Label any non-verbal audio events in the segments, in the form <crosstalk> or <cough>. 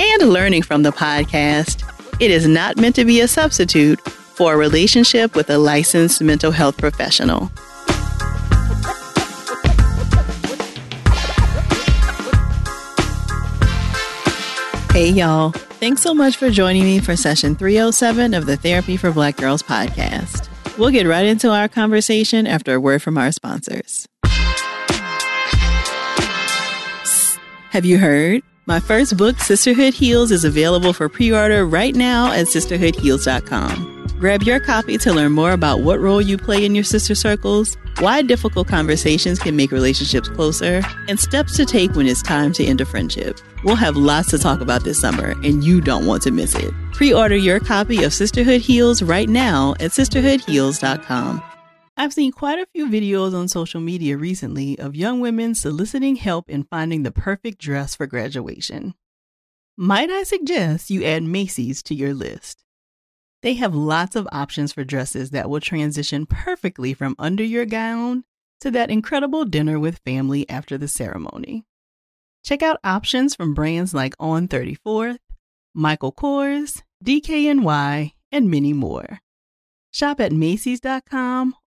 and learning from the podcast, it is not meant to be a substitute for a relationship with a licensed mental health professional. Hey, y'all. Thanks so much for joining me for session 307 of the Therapy for Black Girls podcast. We'll get right into our conversation after a word from our sponsors. Have you heard? My first book, Sisterhood Heals, is available for pre order right now at sisterhoodheals.com. Grab your copy to learn more about what role you play in your sister circles, why difficult conversations can make relationships closer, and steps to take when it's time to end a friendship. We'll have lots to talk about this summer, and you don't want to miss it. Pre order your copy of Sisterhood Heals right now at sisterhoodheals.com. I've seen quite a few videos on social media recently of young women soliciting help in finding the perfect dress for graduation. Might I suggest you add Macy's to your list? They have lots of options for dresses that will transition perfectly from under your gown to that incredible dinner with family after the ceremony. Check out options from brands like On 34th, Michael Kors, DKNY, and many more. Shop at Macy's.com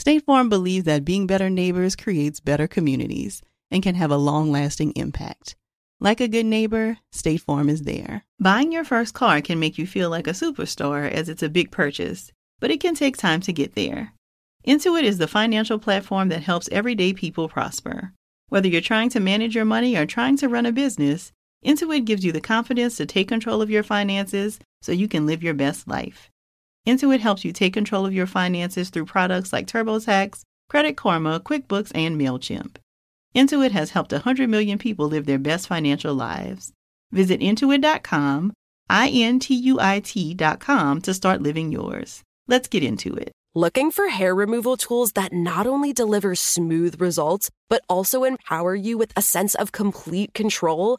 State Farm believes that being better neighbors creates better communities and can have a long lasting impact. Like a good neighbor, State Farm is there. Buying your first car can make you feel like a superstar as it's a big purchase, but it can take time to get there. Intuit is the financial platform that helps everyday people prosper. Whether you're trying to manage your money or trying to run a business, Intuit gives you the confidence to take control of your finances so you can live your best life. Intuit helps you take control of your finances through products like TurboTax, Credit Karma, QuickBooks, and MailChimp. Intuit has helped 100 million people live their best financial lives. Visit intuit.com, I N T U I T.com to start living yours. Let's get into it. Looking for hair removal tools that not only deliver smooth results, but also empower you with a sense of complete control?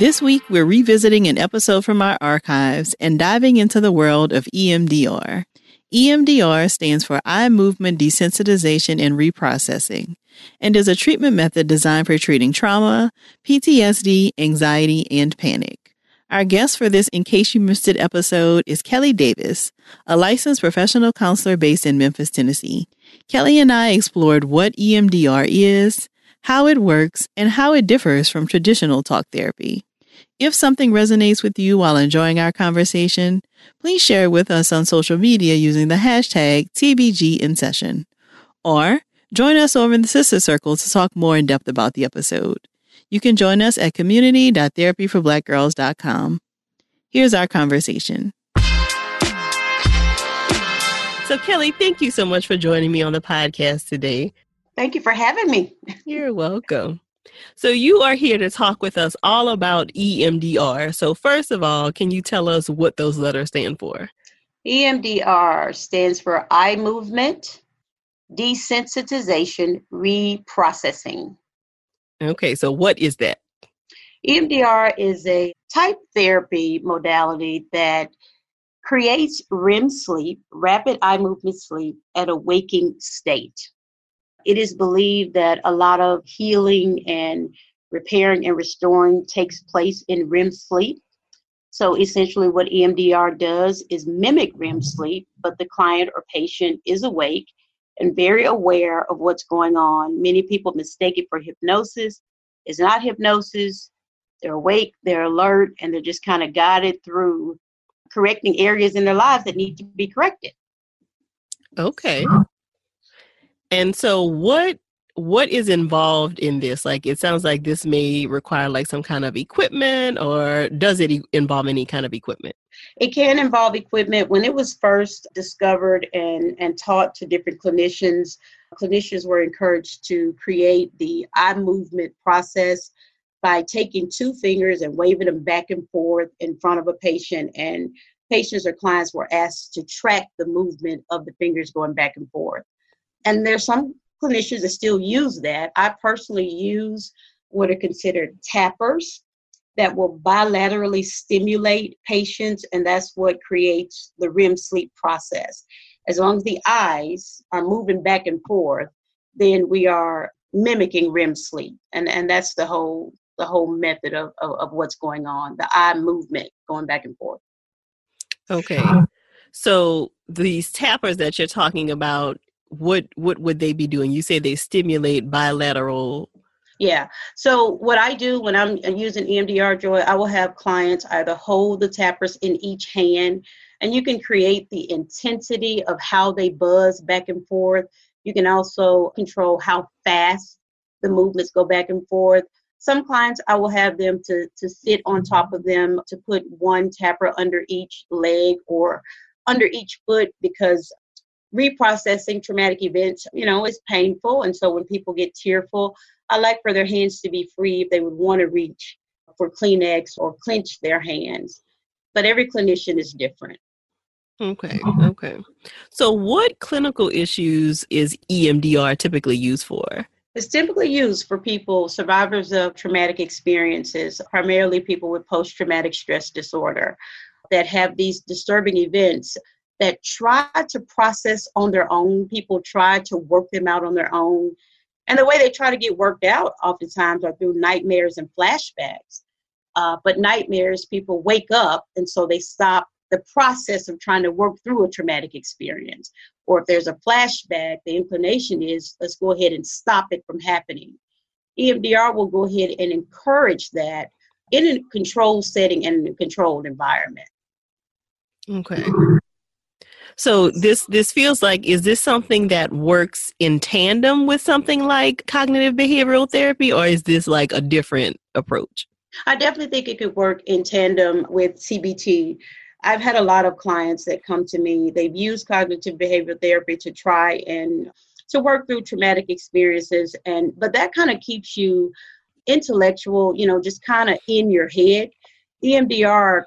This week, we're revisiting an episode from our archives and diving into the world of EMDR. EMDR stands for Eye Movement Desensitization and Reprocessing and is a treatment method designed for treating trauma, PTSD, anxiety, and panic. Our guest for this In Case You Missed It episode is Kelli Davis, a licensed professional counselor based in Memphis, Tennessee. Kelli and I explored what EMDR is, how it works, and how it differs from traditional talk therapy. If something resonates with you while enjoying our conversation, please share it with us on social media using the hashtag TBGInSession. Or join us over in the Sister Circle to talk more in depth about the episode. You can join us at community.therapyforblackgirls.com. Here's our conversation. So, Kelli, thank you so much for joining me on the podcast today. Thank you for having me. You're welcome. So, you are here to talk with us all about EMDR. So, first of all, can you tell us what those letters stand for? EMDR stands for eye movement desensitization reprocessing. Okay, so what is that? EMDR is a type therapy modality that creates REM sleep, rapid eye movement sleep, at a waking state. It is believed that a lot of healing and repairing and restoring takes place in REM sleep. So essentially, what EMDR does is mimic REM sleep, but the client or patient is awake and very aware of what's going on. Many people mistake it for hypnosis. It's not hypnosis. They're awake, they're alert, and they're just kind of guided through correcting areas in their lives that need to be corrected. Okay. And so what what is involved in this? Like it sounds like this may require like some kind of equipment or does it e- involve any kind of equipment? It can involve equipment. When it was first discovered and, and taught to different clinicians, clinicians were encouraged to create the eye movement process by taking two fingers and waving them back and forth in front of a patient. And patients or clients were asked to track the movement of the fingers going back and forth. And there's some clinicians that still use that. I personally use what are considered tappers that will bilaterally stimulate patients, and that's what creates the REM sleep process. As long as the eyes are moving back and forth, then we are mimicking REM sleep, and and that's the whole the whole method of, of, of what's going on, the eye movement going back and forth. Okay. Uh-huh. So these tappers that you're talking about, what what would they be doing? You say they stimulate bilateral. Yeah. So what I do when I'm using EMDR Joy, I will have clients either hold the tappers in each hand, and you can create the intensity of how they buzz back and forth. You can also control how fast the movements go back and forth. Some clients, I will have them to, to sit on top of them, to put one tapper under each leg or under each foot because reprocessing traumatic events, you know, is painful. And so when people get tearful, I like for their hands to be free if they would want to reach for Kleenex or clench their hands. But every clinician is different. Okay, mm-hmm. okay. So, what clinical issues is EMDR typically used for? It's typically used for people, survivors of traumatic experiences, primarily people with post traumatic stress disorder that have these disturbing events that try to process on their own. People try to work them out on their own. And the way they try to get worked out oftentimes are through nightmares and flashbacks. Uh, but nightmares, people wake up and so they stop the process of trying to work through a traumatic experience. Or if there's a flashback, the inclination is let's go ahead and stop it from happening. EMDR will go ahead and encourage that in a controlled setting and a controlled environment. Okay. So this this feels like is this something that works in tandem with something like cognitive behavioral therapy or is this like a different approach? I definitely think it could work in tandem with CBT I've had a lot of clients that come to me. They've used cognitive behavioral therapy to try and to work through traumatic experiences and but that kind of keeps you intellectual, you know, just kind of in your head. EMDR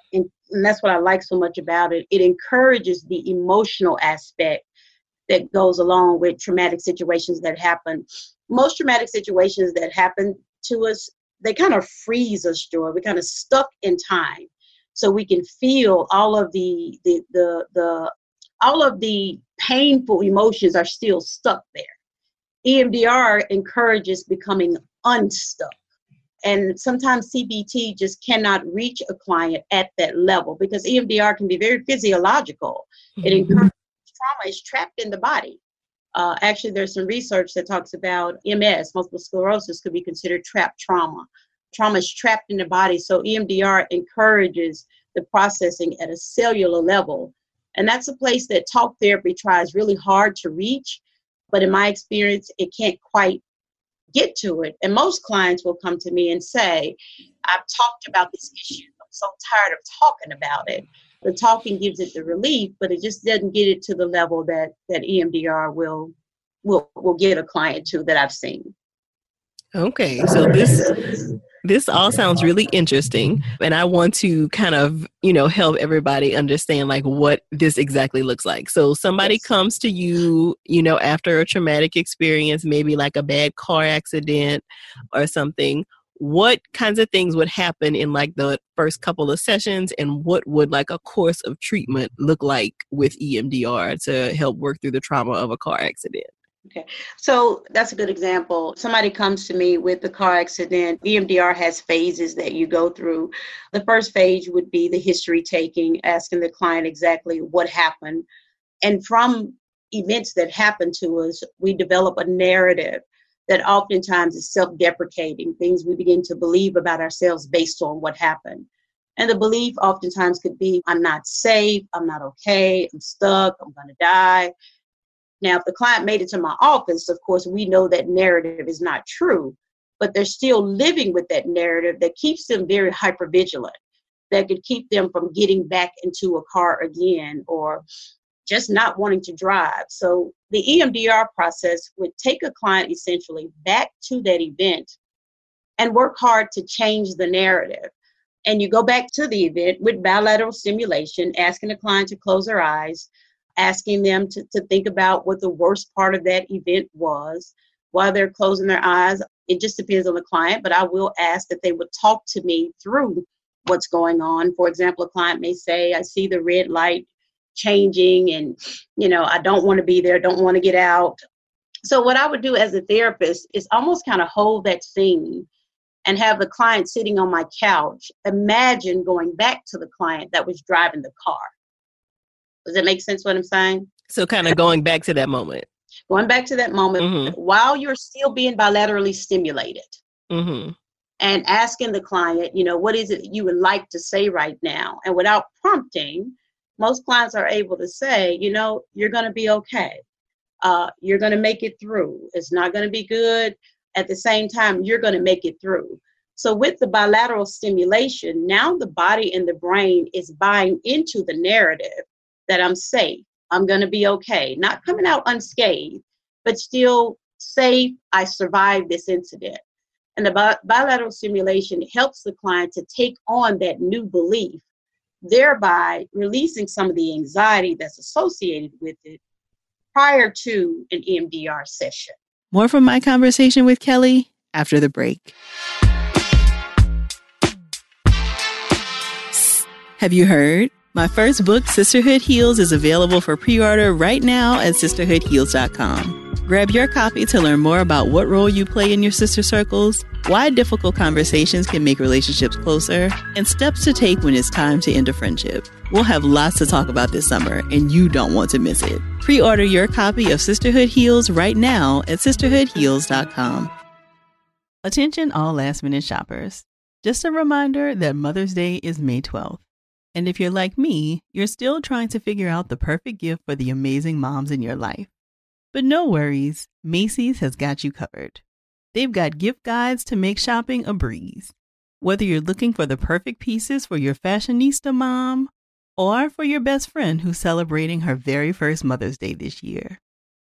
and, that's what I like so much about it. It encourages the emotional aspect that goes along with traumatic situations that happen. Most traumatic situations that happen to us, they kind of freeze us, Joy. We're kind of stuck in time so we can feel all of the the the, the all of the painful emotions are still stuck there. EMDR encourages becoming unstuck. And sometimes CBT just cannot reach a client at that level because EMDR can be very physiological. Mm-hmm. It encourages trauma is trapped in the body. Uh, actually, there's some research that talks about MS, multiple sclerosis, could be considered trapped trauma trauma is trapped in the body. So EMDR encourages the processing at a cellular level. And that's a place that talk therapy tries really hard to reach. But in my experience, it can't quite get to it. And most clients will come to me and say, I've talked about this issue. I'm so tired of talking about it. The talking gives it the relief, but it just doesn't get it to the level that that EMDR will will will get a client to that I've seen. Okay, so this this all sounds really interesting, and I want to kind of you know help everybody understand like what this exactly looks like. So somebody yes. comes to you, you know, after a traumatic experience, maybe like a bad car accident or something. What kinds of things would happen in like the first couple of sessions, and what would like a course of treatment look like with EMDR to help work through the trauma of a car accident? Okay, so that's a good example. Somebody comes to me with a car accident. EMDR has phases that you go through. The first phase would be the history taking, asking the client exactly what happened. And from events that happen to us, we develop a narrative that oftentimes is self deprecating, things we begin to believe about ourselves based on what happened. And the belief oftentimes could be I'm not safe, I'm not okay, I'm stuck, I'm to die. Now, if the client made it to my office, of course, we know that narrative is not true, but they're still living with that narrative that keeps them very hyper vigilant, that could keep them from getting back into a car again or just not wanting to drive. So the EMDR process would take a client essentially back to that event and work hard to change the narrative. And you go back to the event with bilateral stimulation, asking the client to close their eyes, asking them to, to think about what the worst part of that event was while they're closing their eyes. It just depends on the client, but I will ask that they would talk to me through what's going on. For example, a client may say, I see the red light changing and you know i don't want to be there don't want to get out so what i would do as a therapist is almost kind of hold that scene and have the client sitting on my couch imagine going back to the client that was driving the car does it make sense what I'm saying? So kind of going back to that moment. Going back to that moment mm-hmm. while you're still being bilaterally stimulated. Mm-hmm. And asking the client, you know, what is it you would like to say right now? And without prompting, most clients are able to say, you know, you're going to be okay. Uh, you're going to make it through. It's not going to be good. At the same time, you're going to make it through. So, with the bilateral stimulation, now the body and the brain is buying into the narrative that I'm safe. I'm going to be okay. Not coming out unscathed, but still safe. I survived this incident. And the bi- bilateral stimulation helps the client to take on that new belief, thereby releasing some of the anxiety that's associated with it prior to an EMDR session. More from my conversation with Kelli after the break. Have you heard? My first book, Sisterhood Heals, is available for pre order right now at sisterhoodheals.com. Grab your copy to learn more about what role you play in your sister circles, why difficult conversations can make relationships closer, and steps to take when it's time to end a friendship. We'll have lots to talk about this summer, and you don't want to miss it. Pre order your copy of Sisterhood Heals right now at sisterhoodheals.com. Attention, all last minute shoppers. Just a reminder that Mother's Day is May 12th. And if you're like me, you're still trying to figure out the perfect gift for the amazing moms in your life. But no worries, Macy's has got you covered. They've got gift guides to make shopping a breeze. Whether you're looking for the perfect pieces for your fashionista mom or for your best friend who's celebrating her very first Mother's Day this year,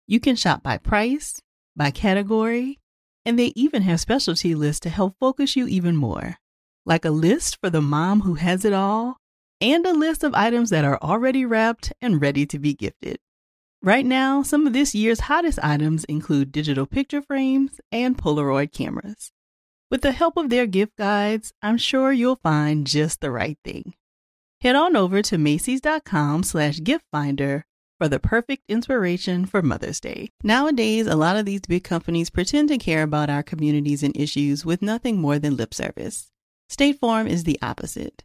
you can shop by price, by category, and they even have specialty lists to help focus you even more. Like a list for the mom who has it all and a list of items that are already wrapped and ready to be gifted. Right now, some of this year's hottest items include digital picture frames and Polaroid cameras. With the help of their gift guides, I'm sure you'll find just the right thing. Head on over to Macy's.com slash gift finder for the perfect inspiration for Mother's Day. Nowadays, a lot of these big companies pretend to care about our communities and issues with nothing more than lip service. State Farm is the opposite.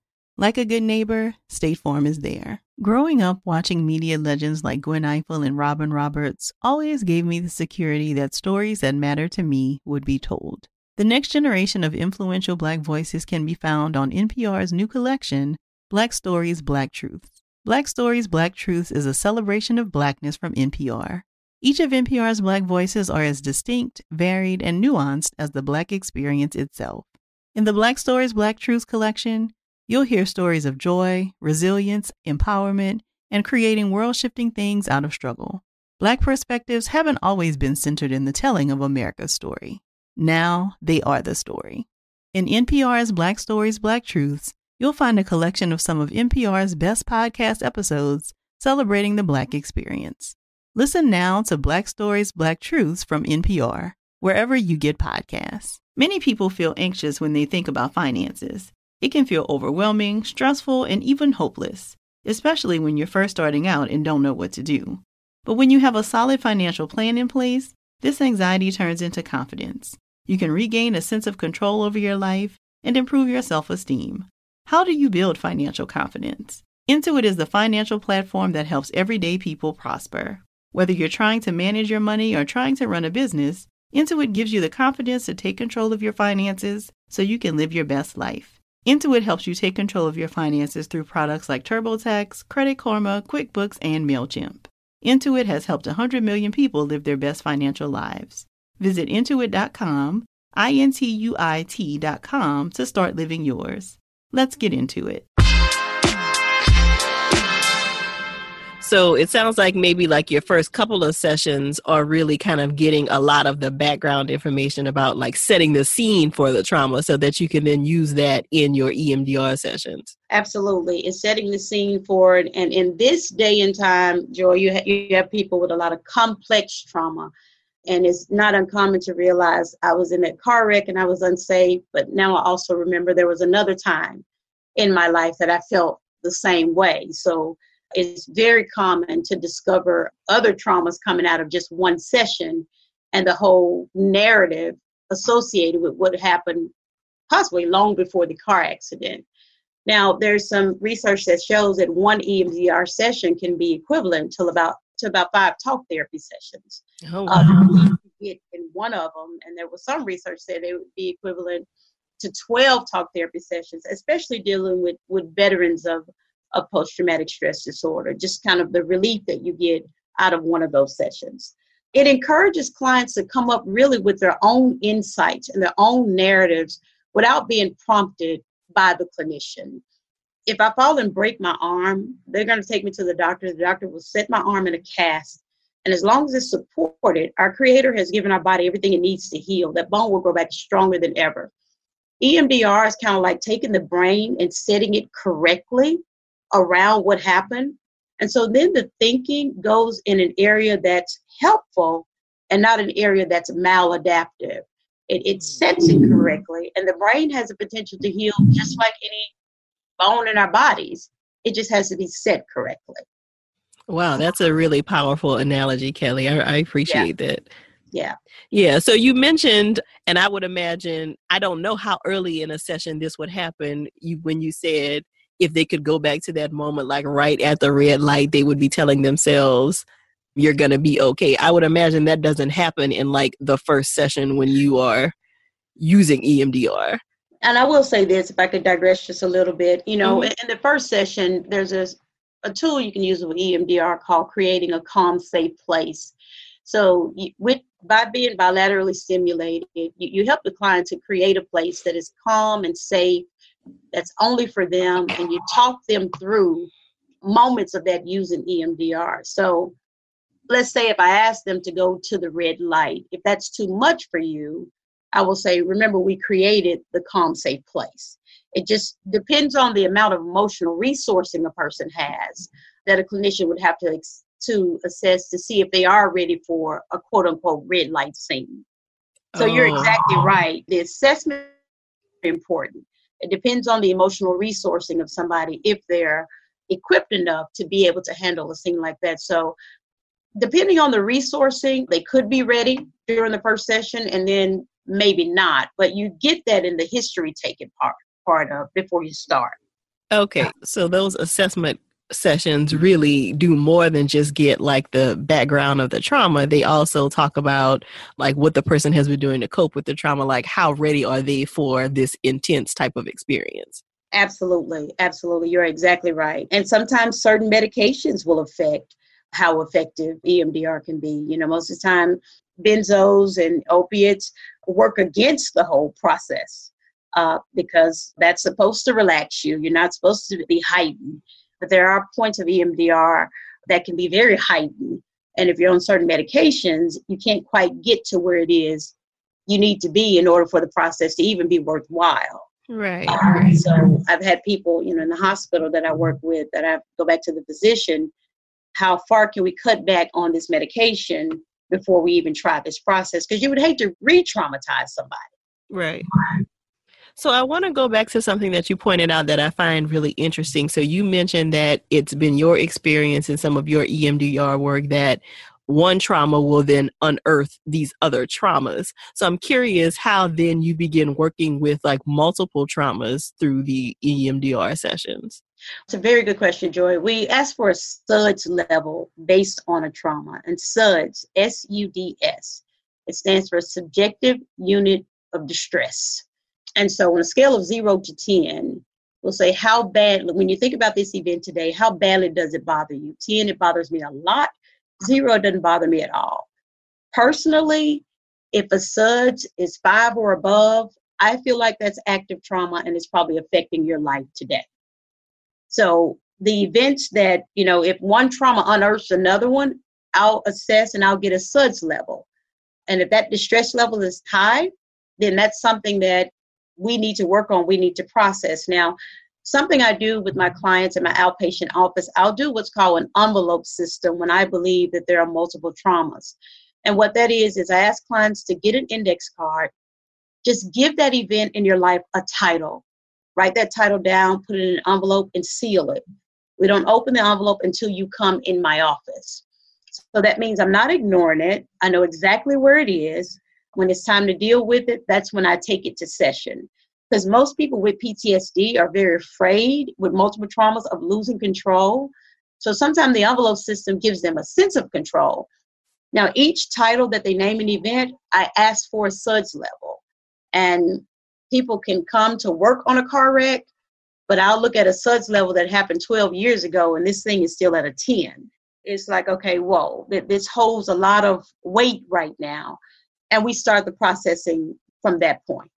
Like a good neighbor, State Farm is there. Growing up watching media legends like Gwen Ifill and Robin Roberts always gave me the security that stories that matter to me would be told. The next generation of influential Black voices can be found on NPR's new collection, Black Stories, Black Truths. Black Stories, Black Truths is a celebration of Blackness from NPR. Each of NPR's Black voices are as distinct, varied, and nuanced as the Black experience itself. In the Black Stories, Black Truths collection, you'll hear stories of joy, resilience, empowerment, and creating world shifting things out of struggle. Black perspectives haven't always been centered in the telling of America's story. Now they are the story. In NPR's Black Stories, Black Truths, you'll find a collection of some of NPR's best podcast episodes celebrating the Black experience. Listen now to Black Stories, Black Truths from NPR, wherever you get podcasts. Many people feel anxious when they think about finances. It can feel overwhelming, stressful, and even hopeless, especially when you're first starting out and don't know what to do. But when you have a solid financial plan in place, this anxiety turns into confidence. You can regain a sense of control over your life and improve your self esteem. How do you build financial confidence? Intuit is the financial platform that helps everyday people prosper. Whether you're trying to manage your money or trying to run a business, Intuit gives you the confidence to take control of your finances so you can live your best life. Intuit helps you take control of your finances through products like TurboTax, Credit Karma, QuickBooks, and MailChimp. Intuit has helped 100 million people live their best financial lives. Visit intuit.com, I N T U I T.com to start living yours. Let's get into it. So it sounds like maybe like your first couple of sessions are really kind of getting a lot of the background information about like setting the scene for the trauma so that you can then use that in your EMDR sessions. Absolutely. It's setting the scene for it. And in this day and time, Joy, you, ha- you have people with a lot of complex trauma. And it's not uncommon to realize I was in that car wreck and I was unsafe. But now I also remember there was another time in my life that I felt the same way. So it's very common to discover other traumas coming out of just one session and the whole narrative associated with what happened possibly long before the car accident. Now, there's some research that shows that one EMDR session can be equivalent to about to about five talk therapy sessions. Oh, uh, wow. get in one of them, and there was some research that it would be equivalent to 12 talk therapy sessions, especially dealing with with veterans of of post traumatic stress disorder, just kind of the relief that you get out of one of those sessions. It encourages clients to come up really with their own insights and their own narratives without being prompted by the clinician. If I fall and break my arm, they're going to take me to the doctor. The doctor will set my arm in a cast. And as long as it's supported, our creator has given our body everything it needs to heal. That bone will grow back stronger than ever. EMDR is kind of like taking the brain and setting it correctly around what happened. And so then the thinking goes in an area that's helpful and not an area that's maladaptive. It, it sets it mm. correctly, and the brain has the potential to heal just like any bone in our bodies. It just has to be set correctly. Wow, that's a really powerful analogy, Kelli. I, I appreciate yeah. that. Yeah. Yeah. So you mentioned, and I would imagine, I don't know how early in a session this would happen. You when you said if they could go back to that moment, like right at the red light, they would be telling themselves, you're going to be okay. I would imagine that doesn't happen in like the first session when you are using EMDR. And I will say this, if I could digress just a little bit, you know, mm-hmm. in the first session, there's a, a tool you can use with EMDR called creating a calm, safe place. So with by being bilaterally stimulated, you, you help the client to create a place that is calm and safe that's only for them and you talk them through moments of that using EMDR. So let's say if I ask them to go to the red light, if that's too much for you, I will say, remember, we created the calm, safe place. It just depends on the amount of emotional resourcing a person has that a clinician would have to to assess to see if they are ready for a quote unquote red light scene. So oh. you're exactly right. The assessment is important. It depends on the emotional resourcing of somebody if they're equipped enough to be able to handle a scene like that. So depending on the resourcing, they could be ready during the first session and then maybe not. But you get that in the history taking part part of before you start. Okay. So those assessment sessions really do more than just get like the background of the trauma. They also talk about like what the person has been doing to cope with the trauma like how ready are they for this intense type of experience. Absolutely. Absolutely. You're exactly right. And sometimes certain medications will affect how effective emdr can be. You know most of the time benzos and opiates work against the whole process uh, because that's supposed to relax you. You're not supposed to be heightened but there are points of EMDR that can be very heightened. And if you're on certain medications, you can't quite get to where it is you need to be in order for the process to even be worthwhile. Right. Um, so I've had people, you know, in the hospital that I work with that I go back to the physician. How far can we cut back on this medication before we even try this process? Because you would hate to re-traumatize somebody. Right. So I want to go back to something that you pointed out that I find really interesting. So you mentioned that it's been your experience in some of your EMDR work that one trauma will then unearth these other traumas. So I'm curious how then you begin working with like multiple traumas through the EMDR sessions. It's a very good question, Joy. We ask for a SUDS level based on a trauma, and SUDS, S U D S, it stands for Subjective Unit of Distress. And so on a scale of zero to 10, we'll say how bad, when you think about this event today, how badly does it bother you? 10, it bothers me a lot. Zero doesn't bother me at all. Personally, if a SUDS is five or above, I feel like that's active trauma and it's probably affecting your life today. So the events that, you know, if one trauma unearths another one, I'll assess and I'll get a SUDS level. And if that distress level is high, then that's something that we need to work on, we need to process. Now, something I do with my clients in my outpatient office, I'll do what's called an envelope system when I believe that there are multiple traumas. And what that is, is I ask clients to get an index card, just give that event in your life a title. Write that title down, put it in an envelope, and seal it. We don't open the envelope until you come in my office. So that means I'm not ignoring it. I know exactly where it is. When it's time to deal with it, that's when I take it to session. Because most people with PTSD are very afraid with multiple traumas of losing control. So sometimes the envelope system gives them a sense of control. Now, each title that they name an event, I ask for a SUDS level. And people can come to work on a car wreck, but I'll look at a SUDS level that happened 12 years ago, and this thing is still at a 10. It's like, okay, whoa, this holds a lot of weight right now and we start the processing from that point.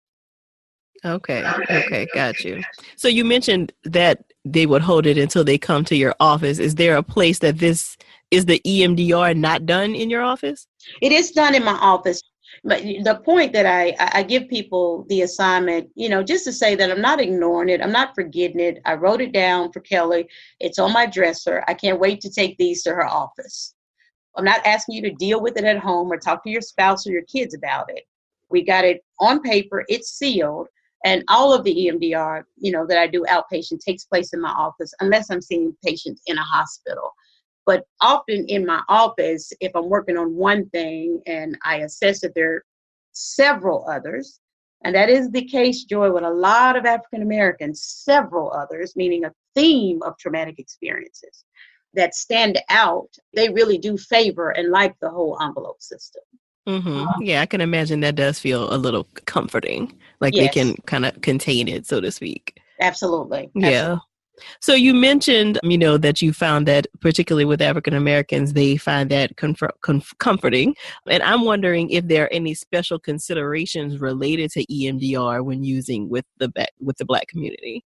Okay. Okay. Got you. So you mentioned that they would hold it until they come to your office. Is there a place that this is the EMDR not done in your office? It is done in my office. But the point that I, I give people the assignment, you know, just to say that I'm not ignoring it, I'm not forgetting it. I wrote it down for Kelli. It's on my dresser. I can't wait to take these to her office. I'm not asking you to deal with it at home or talk to your spouse or your kids about it. We got it on paper, it's sealed, and all of the EMDR, you know, that I do outpatient takes place in my office unless I'm seeing patients in a hospital. But often in my office, if I'm working on one thing and I assess that there are several others, and that is the case, Joy, with a lot of African Americans, several others, meaning a theme of traumatic experiences that stand out, they really do favor and like the whole envelope system. Mm-hmm. Yeah, I can imagine that does feel a little comforting. Like yes. they can kind of contain it, so to speak. Absolutely. Yeah. Absolutely. So you mentioned, you know, that you found that particularly with African Americans, they find that comfort, comf- comforting. And I'm wondering if there are any special considerations related to EMDR when using with the with the Black community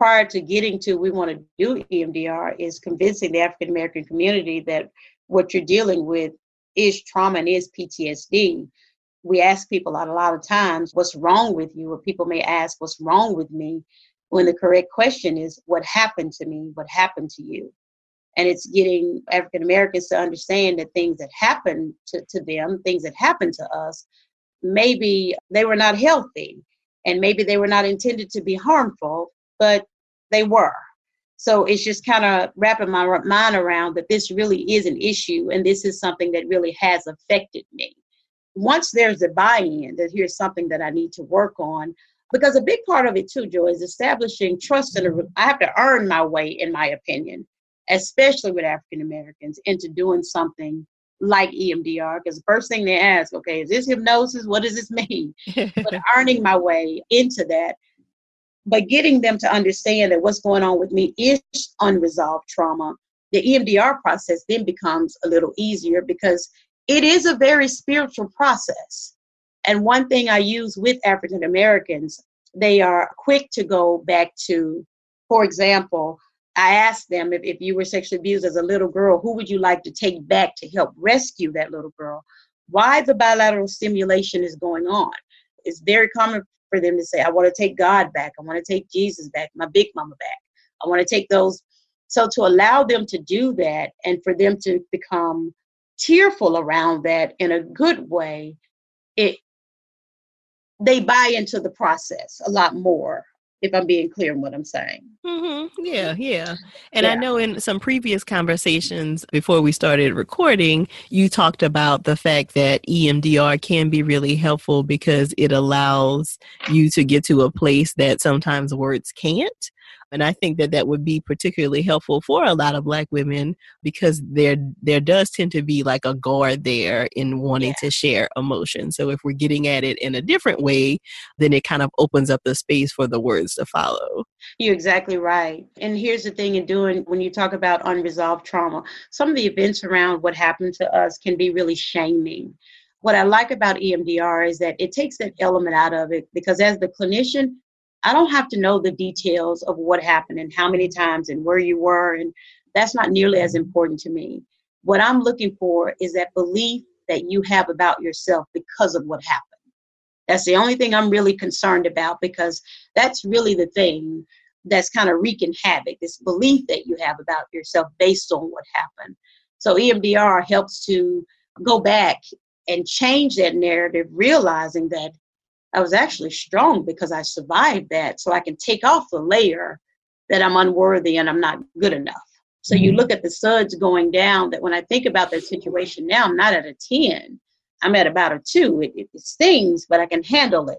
prior to getting to we want to do EMDR is convincing the African American community that what you're dealing with is trauma and is PTSD. We ask people a lot of times, what's wrong with you? Or people may ask, what's wrong with me? When the correct question is, what happened to me? What happened to you? and it's getting African Americans to understand that things that happened to, to them, things that happened to us, maybe they were not healthy and maybe they were not intended to be harmful, but they were. So it's just kind of wrapping my mind around that this really is an issue and this is something that really has affected me. Once there's a buy in that here's something that I need to work on, because a big part of it too, Joy, is establishing trust and I have to earn my way, in my opinion, especially with African Americans, into doing something like EMDR. Because the first thing they ask, okay, is this hypnosis? What does this mean? <laughs> but earning my way into that, but getting them to understand that what's going on with me is unresolved trauma. The EMDR process then becomes a little easier because it is a very spiritual process. And one thing I use with African Americans, they are quick to go back to, for example, I asked them if, if you were sexually abused as a little girl, who would you like to take back to help rescue that little girl? Why the bilateral stimulation is going on. It's very common for them to say, I want to take God back. I want to take Jesus back, my big mama back. I want to take those. So to allow them to do that and for them to become tearful around that in a good way, it they buy into the process a lot more if I'm being clear in what I'm saying. Mm-hmm. Yeah, yeah. And yeah. I know in some previous conversations before we started recording, you talked about the fact that EMDR can be really helpful because it allows you to get to a place that sometimes words can't. And I think that that would be particularly helpful for a lot of Black women because there there does tend to be like a guard there in wanting yeah. to share emotion. So if we're getting at it in a different way, then it kind of opens up the space for the words to follow. You're exactly right. And here's the thing in doing when you talk about unresolved trauma, some of the events around what happened to us can be really shaming what I like about EMDR is that it takes that element out of it because as the clinician, I don't have to know the details of what happened and how many times and where you were. And that's not nearly as important to me. What I'm looking for is that belief that you have about yourself because of what happened. That's the only thing I'm really concerned about because that's really the thing that's kind of wreaking havoc this belief that you have about yourself based on what happened. So EMDR helps to go back and change that narrative, realizing that I was actually strong because I survived that. So I can take off the layer that I'm unworthy and I'm not good enough. So you mm-hmm. look at the suds going down that when I think about that situation now, I'm not at a 10. I'm at about a two. It, it, it stings, but I can handle it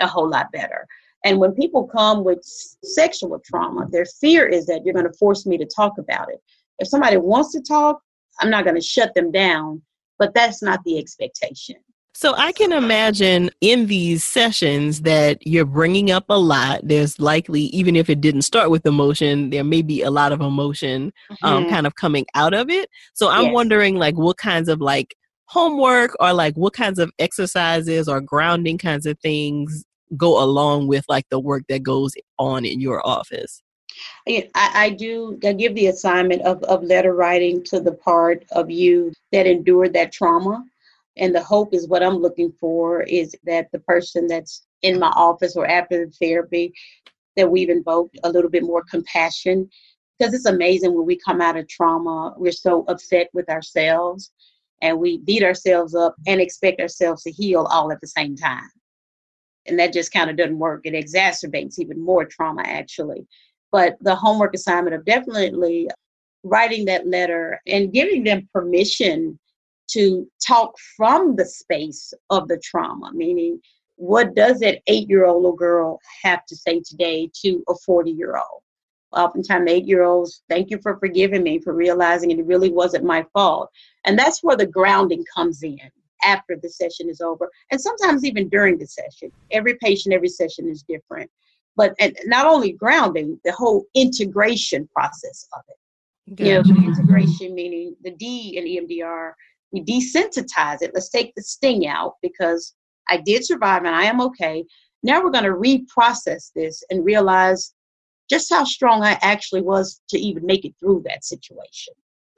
a whole lot better. And when people come with sexual trauma, their fear is that you're going to force me to talk about it. If somebody wants to talk, I'm not going to shut them down, but that's not the expectation. So I can imagine in these sessions that you're bringing up a lot. There's likely, even if it didn't start with emotion, there may be a lot of emotion um, mm-hmm. kind of coming out of it. So I'm yes. wondering, like, what kinds of like homework or like what kinds of exercises or grounding kinds of things go along with like the work that goes on in your office? I, I, do I give the assignment of, of letter writing to the part of you that endured that trauma and the hope is what i'm looking for is that the person that's in my office or after the therapy that we've invoked a little bit more compassion. Because it's amazing when we come out of trauma we're so upset with ourselves and we beat ourselves up and expect ourselves to heal all at the same time. And that just kind of doesn't work. It exacerbates even more trauma actually. But the homework assignment of definitely writing that letter and giving them permission to talk from the space of the trauma, meaning what does that eight year old little girl have to say today to a 40 year old? Oftentimes, eight year olds, thank you for forgiving me for realizing it really wasn't my fault. And that's where the grounding comes in after the session is over, and sometimes even during the session. Every patient, every session is different. But and not only grounding, the whole integration process of it. Gotcha. You know, integration meaning the D in EMDR we desensitize it. Let's take the sting out because I did survive and I am okay. Now we're going to reprocess this and realize just how strong I actually was to even make it through that situation.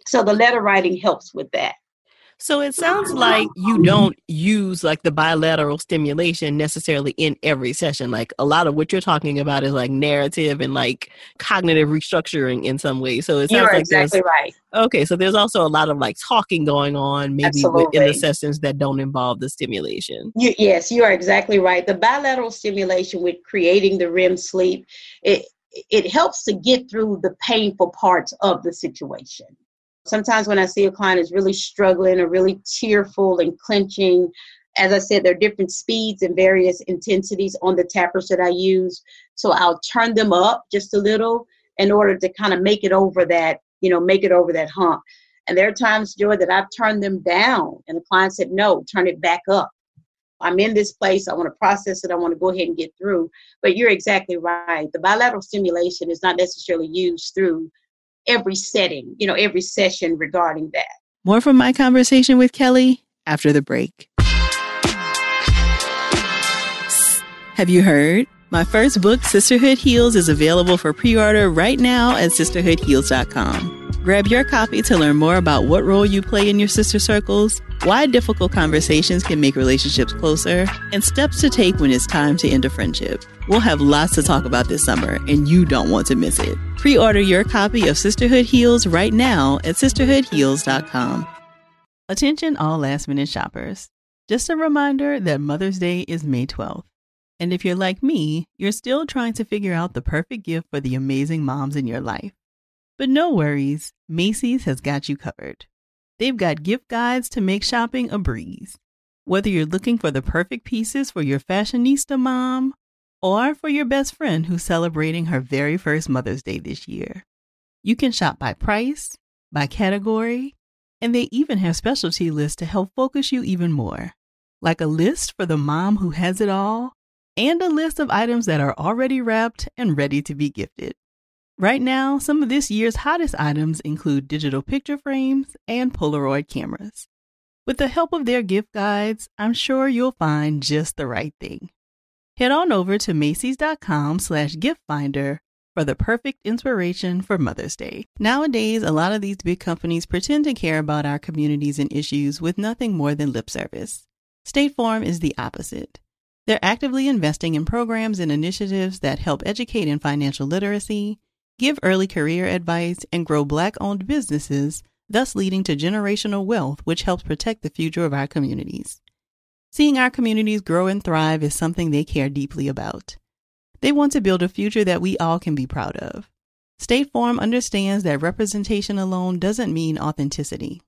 So the letter writing helps with that. So it sounds like you don't use like the bilateral stimulation necessarily in every session. Like a lot of what you're talking about is like narrative and like cognitive restructuring in some way. So it sounds You're like exactly right. Okay, so there's also a lot of like talking going on, maybe in the sessions that don't involve the stimulation. You, yes, you are exactly right. The bilateral stimulation with creating the REM sleep, it it helps to get through the painful parts of the situation. Sometimes when I see a client is really struggling or really tearful and clenching, as I said, there are different speeds and various intensities on the tappers that I use. So I'll turn them up just a little in order to kind of make it over that, you know, make it over that hump. And there are times, Joy, that I've turned them down and the client said, no, turn it back up. I'm in this place. I want to process it. I want to go ahead and get through. But you're exactly right. The bilateral stimulation is not necessarily used through every setting, you know, every session regarding that. More from my conversation with Kelli after the break. Have you heard? My first book, Sisterhood Heals, is available for pre order right now at sisterhoodheals.com. Grab your copy to learn more about what role you play in your sister circles, why difficult conversations can make relationships closer, and steps to take when it's time to end a friendship. We'll have lots to talk about this summer, and you don't want to miss it. Pre order your copy of Sisterhood Heals right now at sisterhoodheals.com. Attention, all last minute shoppers. Just a reminder that Mother's Day is May 12th. And if you're like me, you're still trying to figure out the perfect gift for the amazing moms in your life. But no worries, Macy's has got you covered. They've got gift guides to make shopping a breeze. Whether you're looking for the perfect pieces for your fashionista mom or for your best friend who's celebrating her very first Mother's Day this year, you can shop by price, by category, and they even have specialty lists to help focus you even more. Like a list for the mom who has it all and a list of items that are already wrapped and ready to be gifted. Right now, some of this year's hottest items include digital picture frames and Polaroid cameras. With the help of their gift guides, I'm sure you'll find just the right thing. Head on over to Macy's.com slash gift finder for the perfect inspiration for Mother's Day. Nowadays, a lot of these big companies pretend to care about our communities and issues with nothing more than lip service. State Farm is the opposite. They're actively investing in programs and initiatives that help educate in financial literacy, give early career advice, and grow Black owned businesses, thus leading to generational wealth, which helps protect the future of our communities. Seeing our communities grow and thrive is something they care deeply about. They want to build a future that we all can be proud of. State Farm understands that representation alone doesn't mean authenticity,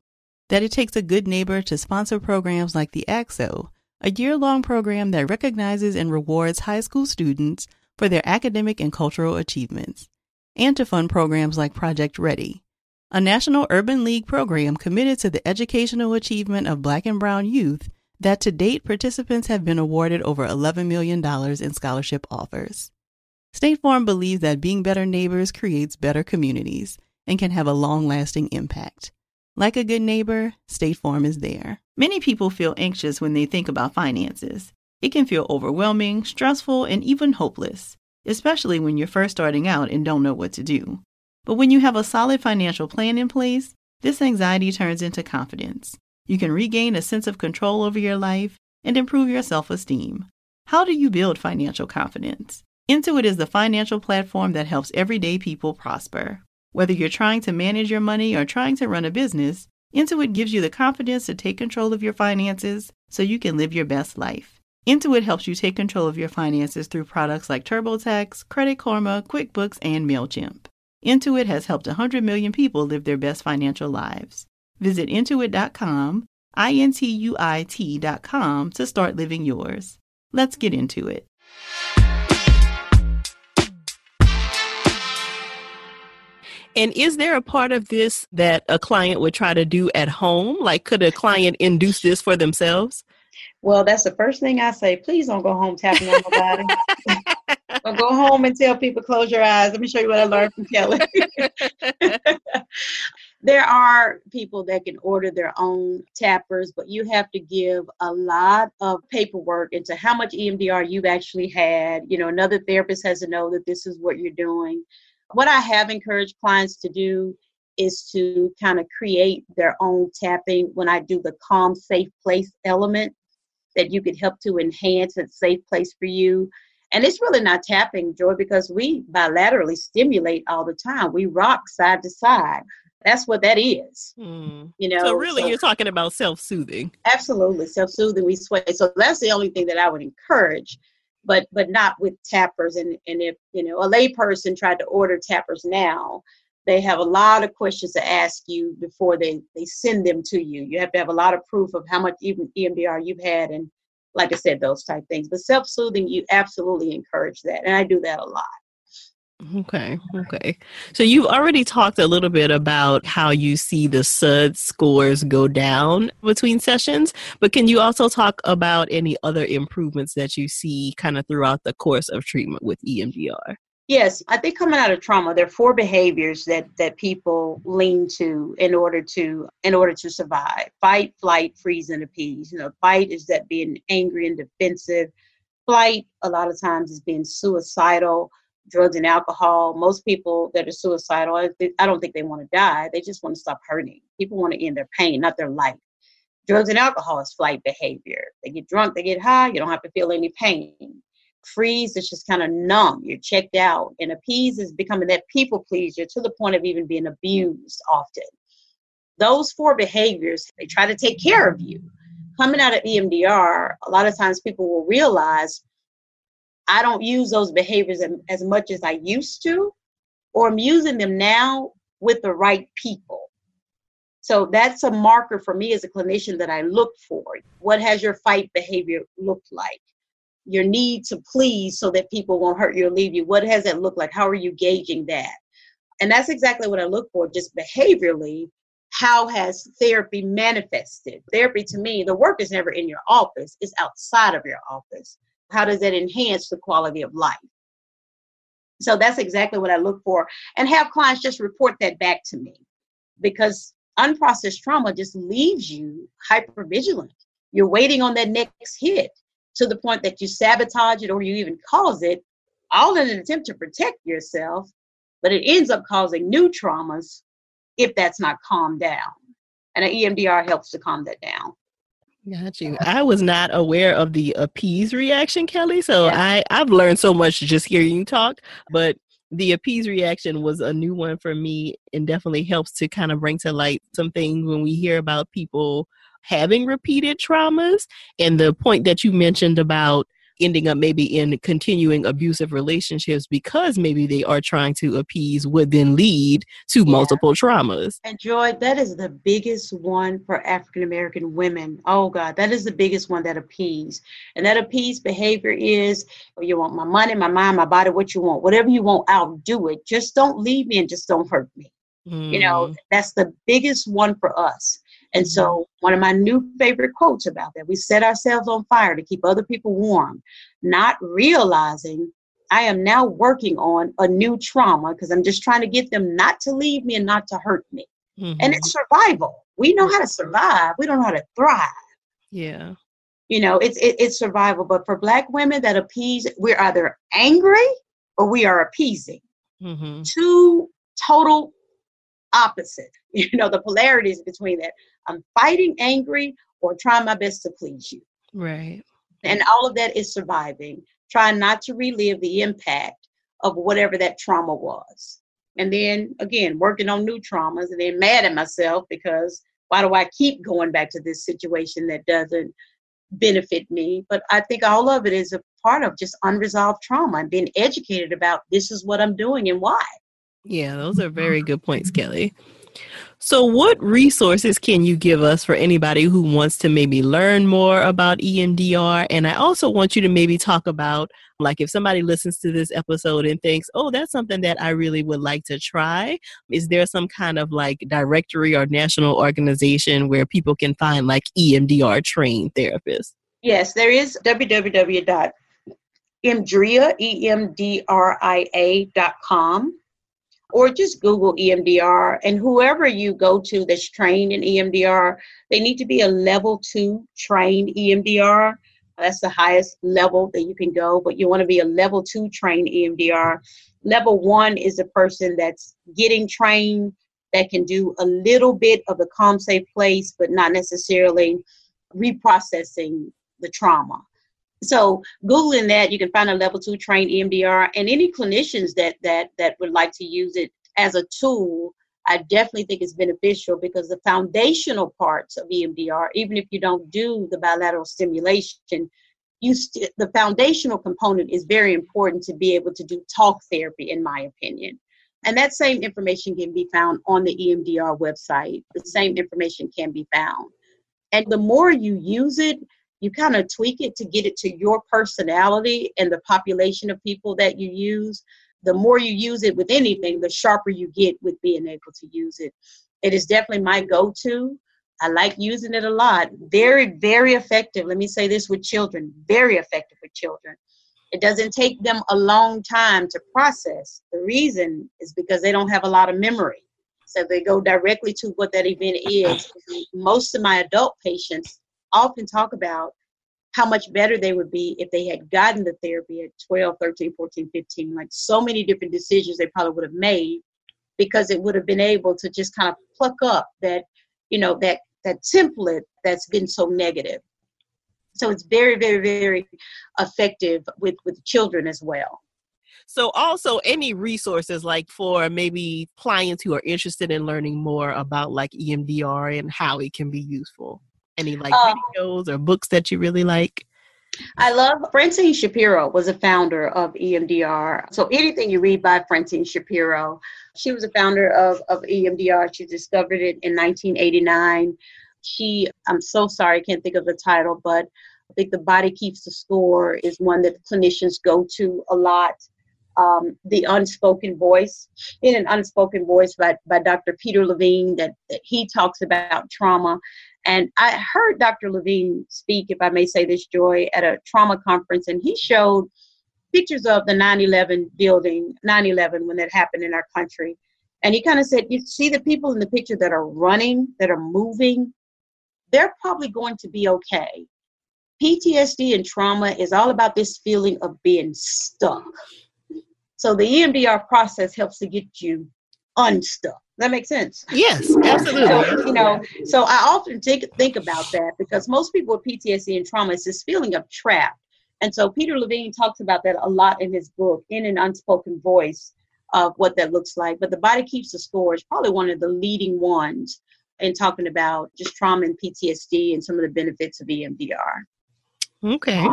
that it takes a good neighbor to sponsor programs like the ACT-SO a year long program that recognizes and rewards high school students for their academic and cultural achievements, and to fund programs like Project Ready, a National Urban League program committed to the educational achievement of Black and Brown youth that to date participants have been awarded over $11 million in scholarship offers. State Farm believes that being better neighbors creates better communities and can have a long lasting impact. Like a good neighbor, State Farm is there. Many people feel anxious when they think about finances. It can feel overwhelming, stressful, and even hopeless, especially when you're first starting out and don't know what to do. But when you have a solid financial plan in place, this anxiety turns into confidence. You can regain a sense of control over your life and improve your self esteem. How do you build financial confidence? Intuit is the financial platform that helps everyday people prosper. Whether you're trying to manage your money or trying to run a business, Intuit gives you the confidence to take control of your finances so you can live your best life. Intuit helps you take control of your finances through products like TurboTax, Credit Karma, QuickBooks, and MailChimp. Intuit has helped 100 million people live their best financial lives. Visit intuit.com, I N T U I T.com to start living yours. Let's get into it. And is there a part of this that a client would try to do at home? Like, could a client induce this for themselves? Well, that's the first thing I say. Please don't go home tapping on nobody. <laughs> or go home and tell people close your eyes. Let me show you what I learned from Kelli. <laughs> there are people that can order their own tappers, but you have to give a lot of paperwork into how much EMDR you've actually had. You know, another therapist has to know that this is what you're doing. What I have encouraged clients to do is to kind of create their own tapping when I do the calm, safe place element that you could help to enhance a safe place for you. And it's really not tapping, Joy, because we bilaterally stimulate all the time. We rock side to side. That's what that is. Mm. You know. So really, so, you're talking about self-soothing. Absolutely, self-soothing. We sway. So that's the only thing that I would encourage, but but not with tappers. And and if you know a layperson tried to order tappers now, they have a lot of questions to ask you before they they send them to you. You have to have a lot of proof of how much even EMDR you've had and like I said, those type things. But self soothing, you absolutely encourage that. And I do that a lot. Okay. Okay. So you've already talked a little bit about how you see the SUD scores go down between sessions, but can you also talk about any other improvements that you see kind of throughout the course of treatment with EMDR? Yes, I think coming out of trauma, there are four behaviors that that people lean to in order to in order to survive: fight, flight, freeze, and appease. You know, fight is that being angry and defensive. Flight, a lot of times, is being suicidal. Drugs and alcohol. Most people that are suicidal, I, I don't think they want to die. They just want to stop hurting. People want to end their pain, not their life. Drugs and alcohol is flight behavior. They get drunk, they get high. You don't have to feel any pain freeze is just kind of numb. You're checked out. And appease is becoming that people pleaser to the point of even being abused often. Those four behaviors, they try to take care of you. Coming out of EMDR, a lot of times people will realize I don't use those behaviors as much as I used to, or I'm using them now with the right people. So that's a marker for me as a clinician that I look for. What has your fight behavior looked like? Your need to please so that people won't hurt you or leave you. What has that looked like? How are you gauging that? And that's exactly what i look for just behaviorally how has therapy manifested? Therapy to me the work is never in your office it's outside of your office. How does that enhance the quality of life? So that's exactly what i look for and have clients just report that back to me because unprocessed trauma just leaves you hyper vigilant you're waiting on that next hit to the point that you sabotage it or you even cause it, all in an attempt to protect yourself, but it ends up causing new traumas if that's not calmed down. And an EMDR helps to calm that down. Got you. I was not aware of the appease reaction, Kelli. So yeah. I, I've learned so much just hearing you talk. But the appease reaction was a new one for me and definitely helps to kind of bring to light some things when we hear about people having repeated traumas. And the point that you mentioned about ending up maybe in continuing abusive relationships because maybe they are trying to appease would then lead to yeah. multiple traumas. And Joy, that is the biggest one for African American women. Oh God, that is the biggest one that appease. And that appease behavior is oh, you want my money, my mind, my body, what you want. Whatever you want, I'll do it. Just don't leave me and just don't hurt me. Mm. You know, mm. that's the biggest one for us. And so, mm-hmm. one of my new favorite quotes about that we set ourselves on fire to keep other people warm, not realizing I am now working on a new trauma because I'm just trying to get them not to leave me and not to hurt me. Mm-hmm. And it's survival. We know how to survive, we don't know how to thrive. Yeah. You know, it's it, it's survival. But for black women that appease, we're either angry or we are appeasing. Mm-hmm. Two total opposite. <laughs> You know, the polarities between that. I'm fighting angry or trying my best to please you. Right. And all of that is surviving, trying not to relive the impact of whatever that trauma was. And then again, working on new traumas and then mad at myself because why do I keep going back to this situation that doesn't benefit me? But I think all of it is a part of just unresolved trauma and being educated about this is what I'm doing and why. Yeah, those are very good points, Kelli. So, what resources can you give us for anybody who wants to maybe learn more about EMDR? And I also want you to maybe talk about, like, if somebody listens to this episode and thinks, oh, that's something that I really would like to try, is there some kind of like directory or national organization where people can find like EMDR trained therapists? Yes, there is www.emdria, E-M-D-R-I-A.com or just Google EMDR. And whoever you go to that's trained in EMDR, they need to be a level two trained EMDR. That's the highest level that you can go, but you want to be a level two trained EMDR. Level one is a person that's getting trained that can do a little bit of the calm, safe place, but not necessarily reprocessing the trauma. So Googling that, you can find a level two trained EMDR and any clinicians that that that would like to use it as a tool. I definitely think it's beneficial because the foundational parts of EMDR, even if you don't do the bilateral stimulation, you st- the foundational component is very important to be able to do talk therapy, in my opinion. And that same information can be found on the EMDR website. The same information can be found. And the more you use it, you kind of tweak it to get it to your personality and the population of people that you use. The more you use it with anything, the sharper you get with being able to use it. It is definitely my go to. I like using it a lot. Very, very effective. Let me say this with children very effective with children. It doesn't take them a long time to process. The reason is because they don't have a lot of memory. So they go directly to what that event is. Most of my adult patients often talk about how much better they would be if they had gotten the therapy at 12, 13, 14, 15. Like so many different decisions they probably would have made because it would have been able to just kind of pluck up that, you know, that that template that's been so negative. So it's very, very, very effective with with children as well. So also any resources like for maybe clients who are interested in learning more about like EMDR and how it can be useful. Any like um, videos or books that you really like? I love Francine Shapiro was a founder of EMDR. So anything you read by Francine Shapiro, she was a founder of, of EMDR. She discovered it in 1989. She, I'm so sorry, I can't think of the title, but I think The Body Keeps the Score is one that clinicians go to a lot. Um, the Unspoken Voice, in an Unspoken Voice by, by Dr. Peter Levine, that, that he talks about trauma. And I heard Dr. Levine speak, if I may say this, Joy, at a trauma conference, and he showed pictures of the 9 11 building, 9 11, when that happened in our country. And he kind of said, You see the people in the picture that are running, that are moving, they're probably going to be okay. PTSD and trauma is all about this feeling of being stuck. So the EMDR process helps to get you unstuck. That makes sense. Yes, absolutely. So, you know, so I often think think about that because most people with PTSD and trauma is this feeling of trapped. And so Peter Levine talks about that a lot in his book, in an unspoken voice of what that looks like. But the body keeps the score is probably one of the leading ones in talking about just trauma and PTSD and some of the benefits of EMDR. Okay.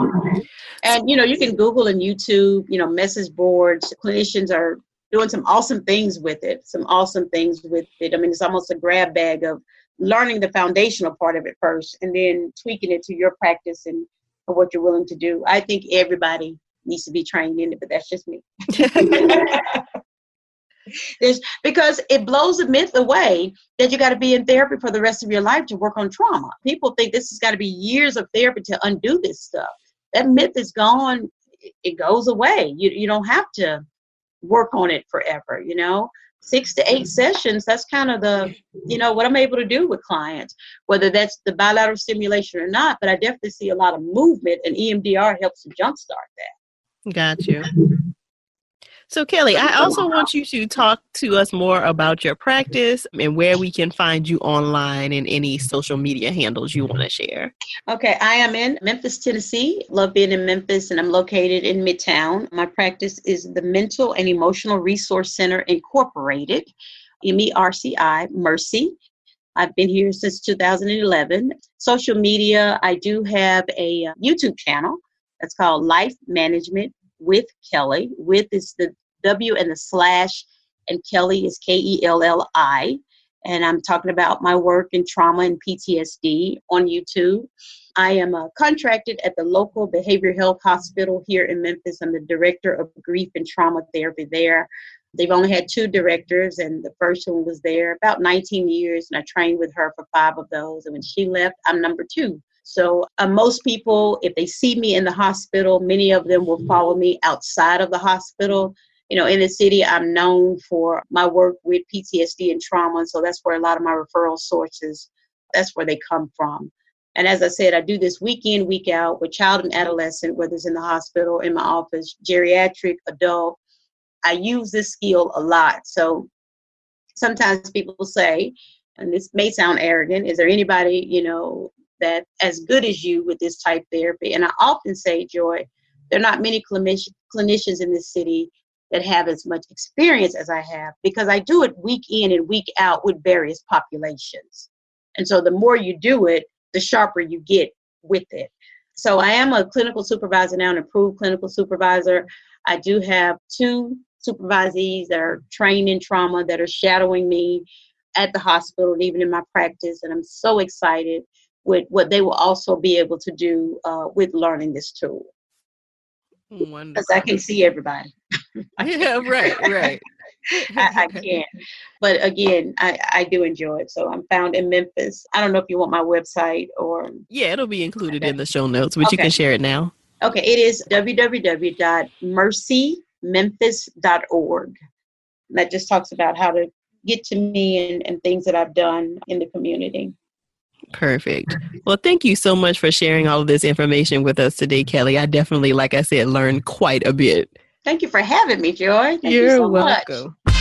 And you know, you can Google and YouTube, you know, message boards. Clinicians are doing some awesome things with it. Some awesome things with it. I mean, it's almost a grab bag of learning the foundational part of it first and then tweaking it to your practice and what you're willing to do. I think everybody needs to be trained in it, but that's just me. <laughs> There's, because it blows the myth away that you got to be in therapy for the rest of your life to work on trauma. People think this has got to be years of therapy to undo this stuff. That myth is gone. It goes away. You you don't have to work on it forever. You know, six to eight mm-hmm. sessions. That's kind of the you know what I'm able to do with clients, whether that's the bilateral stimulation or not. But I definitely see a lot of movement, and EMDR helps to jumpstart that. Got you. So, Kelli, I also want you to talk to us more about your practice and where we can find you online and any social media handles you want to share. Okay, I am in Memphis, Tennessee. Love being in Memphis, and I'm located in Midtown. My practice is the Mental and Emotional Resource Center Incorporated, MERCI, Mercy. I've been here since 2011. Social media, I do have a uh, YouTube channel that's called Life Management with Kelli. With is the W and the slash, and Kelli is K E L L I. And I'm talking about my work in trauma and PTSD on YouTube. I am uh, contracted at the local behavioral health hospital here in Memphis. I'm the director of grief and trauma therapy there. They've only had two directors, and the first one was there about 19 years, and I trained with her for five of those. And when she left, I'm number two. So uh, most people, if they see me in the hospital, many of them will follow me outside of the hospital. You know, in the city, I'm known for my work with PTSD and trauma, and so that's where a lot of my referral sources, that's where they come from. And as I said, I do this week in, week out with child and adolescent, whether it's in the hospital, in my office, geriatric, adult. I use this skill a lot. So sometimes people say, and this may sound arrogant, is there anybody, you know, that as good as you with this type therapy? And I often say, Joy, there are not many clinicians in this city that have as much experience as I have because I do it week in and week out with various populations. And so the more you do it, the sharper you get with it. So I am a clinical supervisor now, an approved clinical supervisor. I do have two supervisees that are trained in trauma that are shadowing me at the hospital and even in my practice. And I'm so excited with what they will also be able to do uh, with learning this tool. Because I can see everybody. <laughs> yeah, right, right. <laughs> I, I can't. But again, I, I do enjoy it. So I'm found in Memphis. I don't know if you want my website or. Yeah, it'll be included okay. in the show notes, but okay. you can share it now. Okay, it is www.mercymemphis.org. That just talks about how to get to me and, and things that I've done in the community. Perfect. Well, thank you so much for sharing all of this information with us today, Kelli. I definitely, like I said, learned quite a bit. Thank you for having me, Joy. Thank You're you so welcome. Much.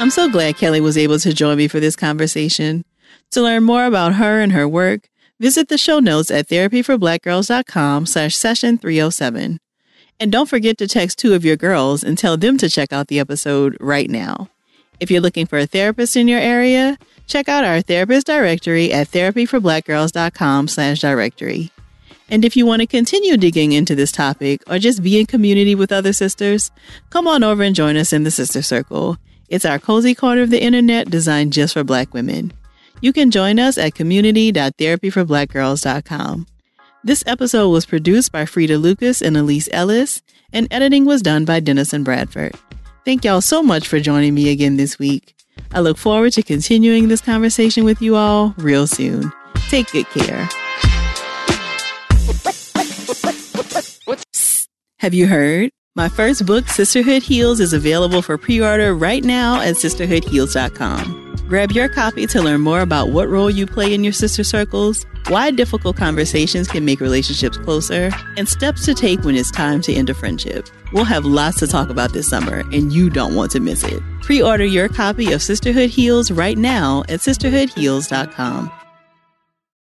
I'm so glad Kelli was able to join me for this conversation. To learn more about her and her work, visit the show notes at therapyforblackgirls.com slash session 307. And don't forget to text two of your girls and tell them to check out the episode right now. If you're looking for a therapist in your area, check out our therapist directory at therapyforblackgirls.com slash directory. And if you want to continue digging into this topic or just be in community with other sisters, come on over and join us in the Sister Circle. It's our cozy corner of the internet designed just for Black women. You can join us at community.therapyforblackgirls.com. This episode was produced by Fredia Lucas and Elise Ellis, and editing was done by Dennison Bradford. Thank y'all so much for joining me again this week. I look forward to continuing this conversation with you all real soon. Take good care. Have you heard? My first book, Sisterhood Heals, is available for pre order right now at sisterhoodheals.com. Grab your copy to learn more about what role you play in your sister circles, why difficult conversations can make relationships closer, and steps to take when it's time to end a friendship. We'll have lots to talk about this summer, and you don't want to miss it. Pre order your copy of Sisterhood Heals right now at sisterhoodheals.com.